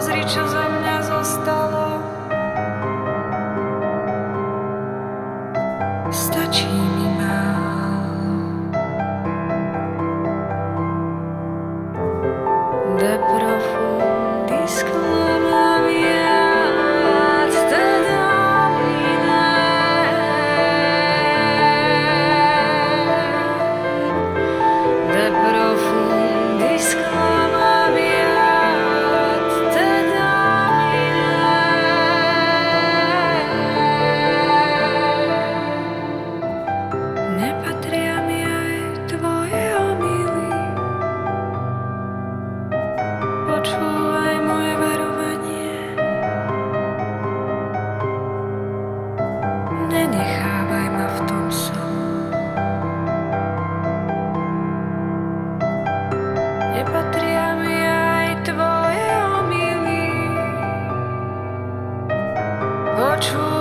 Pozri, čo 何处